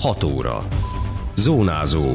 6 óra. Zónázó.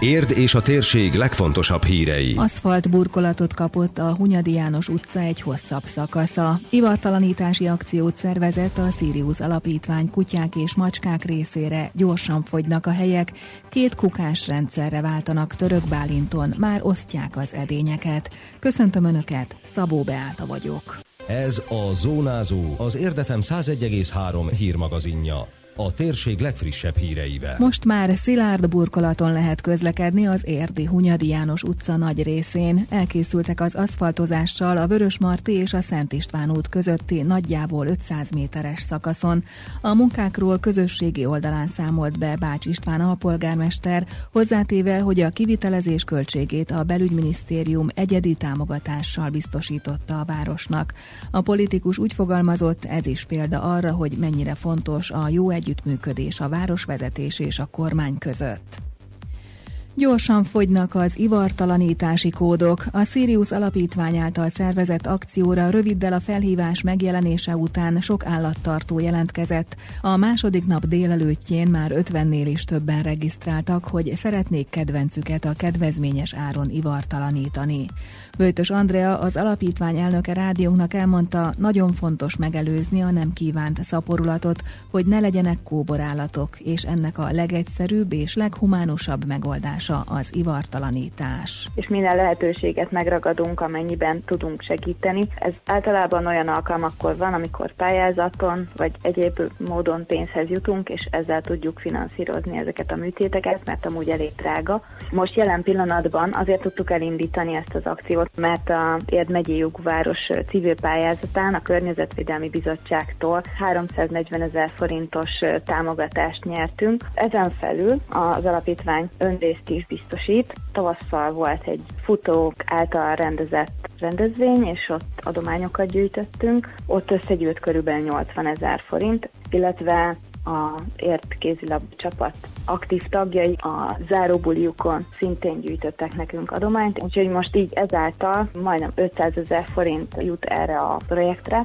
Érd és a térség legfontosabb hírei. Aszfalt burkolatot kapott a Hunyadi János utca egy hosszabb szakasza. Ivartalanítási akciót szervezett a Sirius Alapítvány kutyák és macskák részére. Gyorsan fogynak a helyek, két kukás rendszerre váltanak Török Bálinton, már osztják az edényeket. Köszöntöm Önöket, Szabó Beáta vagyok. Ez a Zónázó, az Érdefem 101,3 hírmagazinja a térség legfrissebb híreivel. Most már szilárd burkolaton lehet közlekedni az Érdi Hunyadi János utca nagy részén. Elkészültek az aszfaltozással a Vörösmarty és a Szent István út közötti nagyjából 500 méteres szakaszon. A munkákról közösségi oldalán számolt be Bács István alpolgármester, hozzátéve, hogy a kivitelezés költségét a belügyminisztérium egyedi támogatással biztosította a városnak. A politikus úgy fogalmazott, ez is példa arra, hogy mennyire fontos a jó együttműködés a városvezetés és a kormány között. Gyorsan fogynak az ivartalanítási kódok. A Sirius Alapítvány által szervezett akcióra röviddel a felhívás megjelenése után sok állattartó jelentkezett. A második nap délelőttjén már 50-nél is többen regisztráltak, hogy szeretnék kedvencüket a kedvezményes áron ivartalanítani. Böjtös Andrea, az alapítvány elnöke rádiónknak elmondta, nagyon fontos megelőzni a nem kívánt szaporulatot, hogy ne legyenek kóborállatok, és ennek a legegyszerűbb és leghumánusabb megoldása az ivartalanítás. És minden lehetőséget megragadunk, amennyiben tudunk segíteni. Ez általában olyan alkalmakkor van, amikor pályázaton vagy egyéb módon pénzhez jutunk, és ezzel tudjuk finanszírozni ezeket a műtéteket, mert amúgy elég drága. Most jelen pillanatban azért tudtuk elindítani ezt az akciót, mert a Érd megyei civil pályázatán a Környezetvédelmi Bizottságtól 340 ezer forintos támogatást nyertünk. Ezen felül az alapítvány önrészt is biztosít. Tavasszal volt egy futók által rendezett rendezvény, és ott adományokat gyűjtöttünk. Ott összegyűlt körülbelül 80 ezer forint, illetve a ért kézilab csapat aktív tagjai a záróbuliukon szintén gyűjtöttek nekünk adományt, úgyhogy most így ezáltal majdnem 500 ezer forint jut erre a projektre.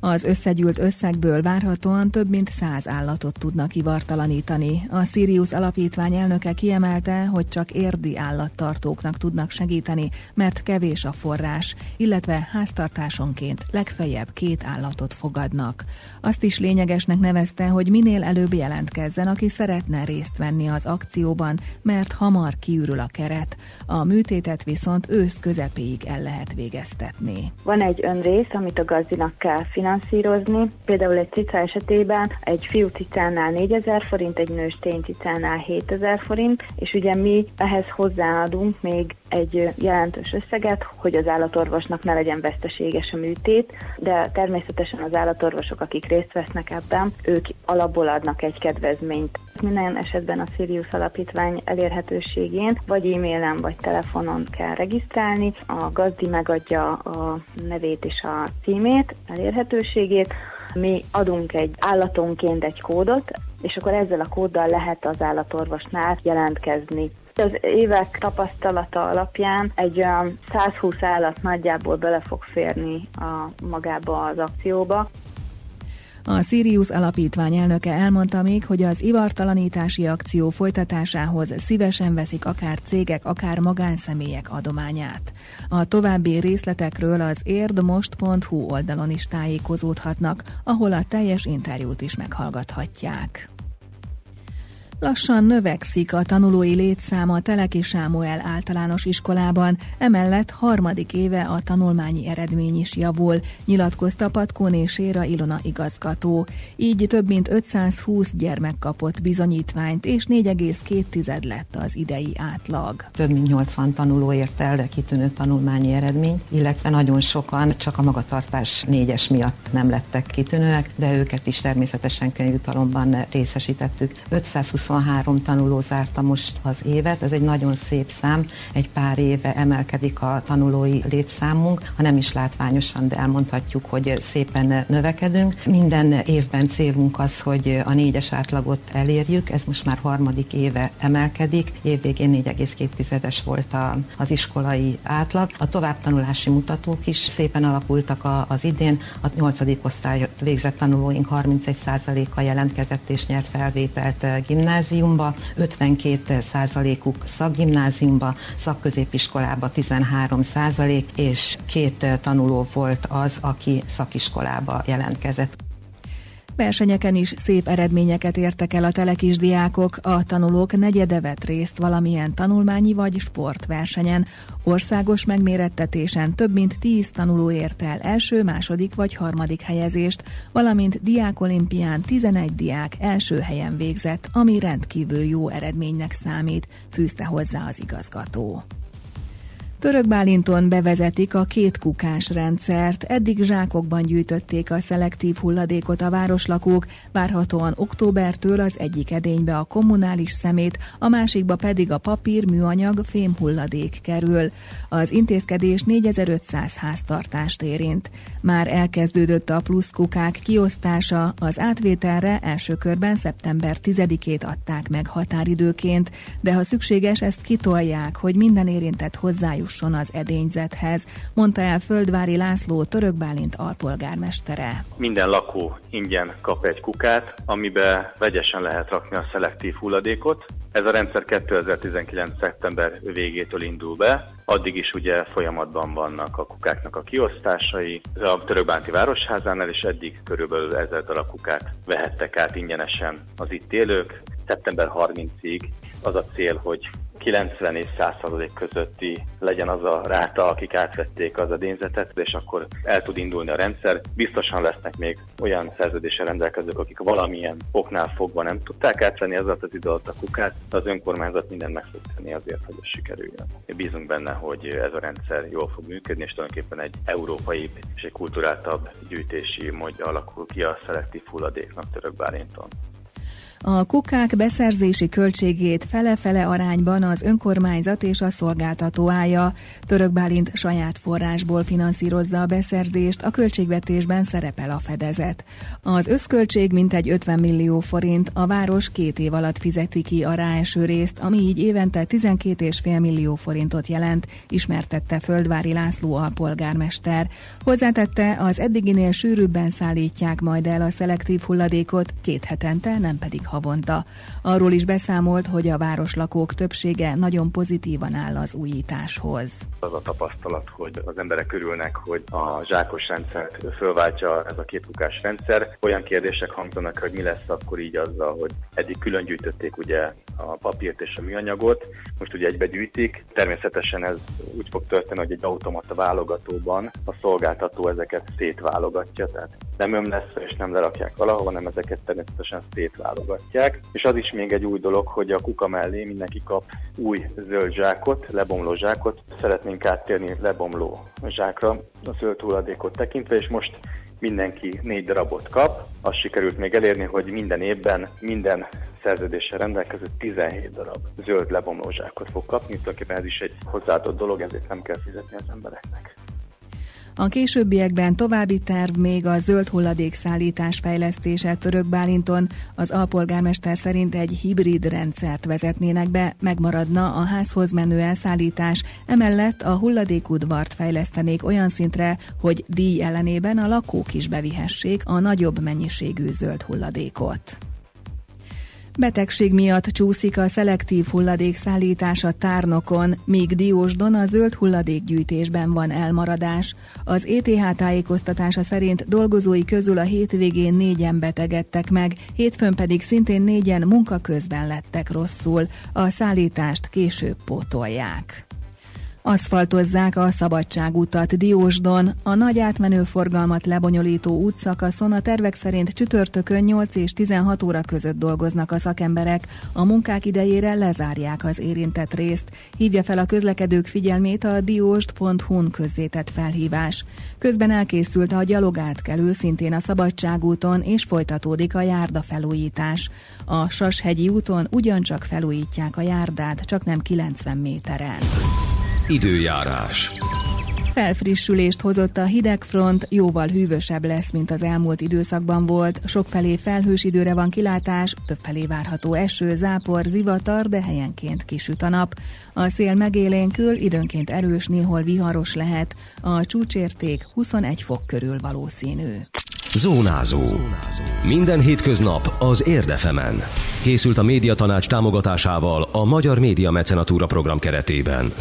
Az összegyűlt összegből várhatóan több mint száz állatot tudnak ivartalanítani. A Sirius alapítvány elnöke kiemelte, hogy csak érdi állattartóknak tudnak segíteni, mert kevés a forrás, illetve háztartásonként legfeljebb két állatot fogadnak. Azt is lényegesnek nevezte, hogy minél előbb jelentkezzen, aki szeretne részt venni az akcióban, mert hamar kiürül a keret. A műtétet viszont ősz közepéig el lehet végeztetni. Van egy önrész, amit a gazdinak kell finanszírozni, finanszírozni. Például egy cica esetében egy fiú cicánál 4000 forint, egy nős cicánál 7000 forint, és ugye mi ehhez hozzáadunk még egy jelentős összeget, hogy az állatorvosnak ne legyen veszteséges a műtét, de természetesen az állatorvosok, akik részt vesznek ebben, ők alapból adnak egy kedvezményt. Minden esetben a Sirius Alapítvány elérhetőségén vagy e-mailen, vagy telefonon kell regisztrálni. A gazdi megadja a nevét és a címét, elérhetőségét, mi adunk egy állatonként egy kódot, és akkor ezzel a kóddal lehet az állatorvosnál jelentkezni. Az évek tapasztalata alapján egy olyan 120 állat nagyjából bele fog férni a magába az akcióba. A Sirius alapítvány elnöke elmondta még, hogy az ivartalanítási akció folytatásához szívesen veszik akár cégek, akár magánszemélyek adományát. A további részletekről az érdmost.hu oldalon is tájékozódhatnak, ahol a teljes interjút is meghallgathatják. Lassan növekszik a tanulói létszáma a Teleki Sámuel általános iskolában, emellett harmadik éve a tanulmányi eredmény is javul, nyilatkozta Patkóné Séra Ilona igazgató. Így több mint 520 gyermek kapott bizonyítványt, és 4,2 lett az idei átlag. Több mint 80 tanuló ért el, de kitűnő tanulmányi eredmény, illetve nagyon sokan csak a magatartás négyes miatt nem lettek kitűnőek, de őket is természetesen könyvjutalomban részesítettük. 520 23 tanuló zárta most az évet, ez egy nagyon szép szám, egy pár éve emelkedik a tanulói létszámunk, ha nem is látványosan, de elmondhatjuk, hogy szépen növekedünk. Minden évben célunk az, hogy a négyes átlagot elérjük, ez most már harmadik éve emelkedik, évvégén 4,2-es volt a, az iskolai átlag. A továbbtanulási mutatók is szépen alakultak a, az idén, a nyolcadik osztály végzett tanulóink 31%-a jelentkezett és nyert felvételt gimnáziumba, 52 százalékuk szakgimnáziumba, szakközépiskolába 13 százalék, és két tanuló volt az, aki szakiskolába jelentkezett. Versenyeken is szép eredményeket értek el a telekis diákok, a tanulók negyede vett részt valamilyen tanulmányi vagy sportversenyen. Országos megmérettetésen több mint tíz tanuló ért el első, második vagy harmadik helyezést, valamint diákolimpián 11 diák első helyen végzett, ami rendkívül jó eredménynek számít, fűzte hozzá az igazgató. Török Bálinton bevezetik a két kukás rendszert. Eddig zsákokban gyűjtötték a szelektív hulladékot a városlakók, várhatóan októbertől az egyik edénybe a kommunális szemét, a másikba pedig a papír, műanyag, fém hulladék kerül. Az intézkedés 4500 háztartást érint. Már elkezdődött a plusz kukák kiosztása, az átvételre első körben szeptember 10-ét adták meg határidőként, de ha szükséges, ezt kitolják, hogy minden érintett hozzájuk jusson az edényzethez, mondta el Földvári László Török Bálint alpolgármestere. Minden lakó ingyen kap egy kukát, amibe vegyesen lehet rakni a szelektív hulladékot. Ez a rendszer 2019. szeptember végétől indul be, addig is ugye folyamatban vannak a kukáknak a kiosztásai. A Törökbánti Városházánál is eddig körülbelül ezer darab kukát vehettek át ingyenesen az itt élők. Szeptember 30-ig az a cél, hogy 90 és 100 közötti legyen az a ráta, akik átvették az edényzetet, és akkor el tud indulni a rendszer. Biztosan lesznek még olyan szerződéssel rendelkezők, akik valamilyen oknál fogva nem tudták átvenni az az idő alatt a kukát, de az önkormányzat minden meg fog tenni azért, hogy ez sikerüljön. Bízunk benne, hogy ez a rendszer jól fog működni, és tulajdonképpen egy európai és egy kulturáltabb gyűjtési módja alakul ki a szelektív hulladéknak Török Bálinton. A kukák beszerzési költségét fele-fele arányban az önkormányzat és a szolgáltató állja. Török Bálint saját forrásból finanszírozza a beszerzést, a költségvetésben szerepel a fedezet. Az összköltség mintegy 50 millió forint, a város két év alatt fizeti ki a ráeső részt, ami így évente 12,5 millió forintot jelent, ismertette Földvári László alpolgármester. Hozzátette, az eddiginél sűrűbben szállítják majd el a szelektív hulladékot, két hetente, nem pedig havonta. Arról is beszámolt, hogy a városlakók többsége nagyon pozitívan áll az újításhoz. Az a tapasztalat, hogy az emberek körülnek, hogy a zsákos rendszert fölváltja ez a képukás rendszer. Olyan kérdések hangzanak, hogy mi lesz akkor így azzal, hogy eddig külön gyűjtötték ugye a papírt és a műanyagot, most ugye egybe gyűjtik. Természetesen ez úgy fog történni, hogy egy automata válogatóban a szolgáltató ezeket szétválogatja, tehát nem öm lesz és nem lerakják valahol, hanem ezeket természetesen szétválogatja támogatják. És az is még egy új dolog, hogy a kuka mellé mindenki kap új zöld zsákot, lebomló zsákot. Szeretnénk áttérni lebomló zsákra a zöld hulladékot tekintve, és most mindenki négy darabot kap. Azt sikerült még elérni, hogy minden évben minden szerződéssel rendelkező 17 darab zöld lebomló zsákot fog kapni. Tulajdonképpen ez is egy hozzáadott dolog, ezért nem kell fizetni az embereknek. A későbbiekben további terv még a zöld hulladék szállítás fejlesztése Török Bálinton. Az alpolgármester szerint egy hibrid rendszert vezetnének be, megmaradna a házhoz menő elszállítás, emellett a hulladékudvart fejlesztenék olyan szintre, hogy díj ellenében a lakók is bevihessék a nagyobb mennyiségű zöld hulladékot. Betegség miatt csúszik a szelektív hulladék szállítása tárnokon, míg Diósdon a zöld hulladékgyűjtésben van elmaradás. Az ETH tájékoztatása szerint dolgozói közül a hétvégén négyen betegedtek meg, hétfőn pedig szintén négyen munka közben lettek rosszul. A szállítást később pótolják. Aszfaltozzák a Szabadságutat Diósdon. A nagy átmenő forgalmat lebonyolító útszakaszon a tervek szerint csütörtökön 8 és 16 óra között dolgoznak a szakemberek. A munkák idejére lezárják az érintett részt. Hívja fel a közlekedők figyelmét a diósd.hu-n közzétett felhívás. Közben elkészült a gyalogátkelő szintén a Szabadságúton, és folytatódik a járda felújítás. A Sashegyi úton ugyancsak felújítják a járdát, csak nem 90 méteren. Időjárás. Felfrissülést hozott a hidegfront, jóval hűvösebb lesz, mint az elmúlt időszakban volt. Sokfelé felhős időre van kilátás, többfelé várható eső, zápor, zivatar, de helyenként kisüt a nap. A szél megélénkül, időnként erős, néhol viharos lehet. A csúcsérték 21 fok körül valószínű. Zónázó. Minden hétköznap az Érdefemen. Készült a médiatanács támogatásával a Magyar Média Mecenatúra program keretében.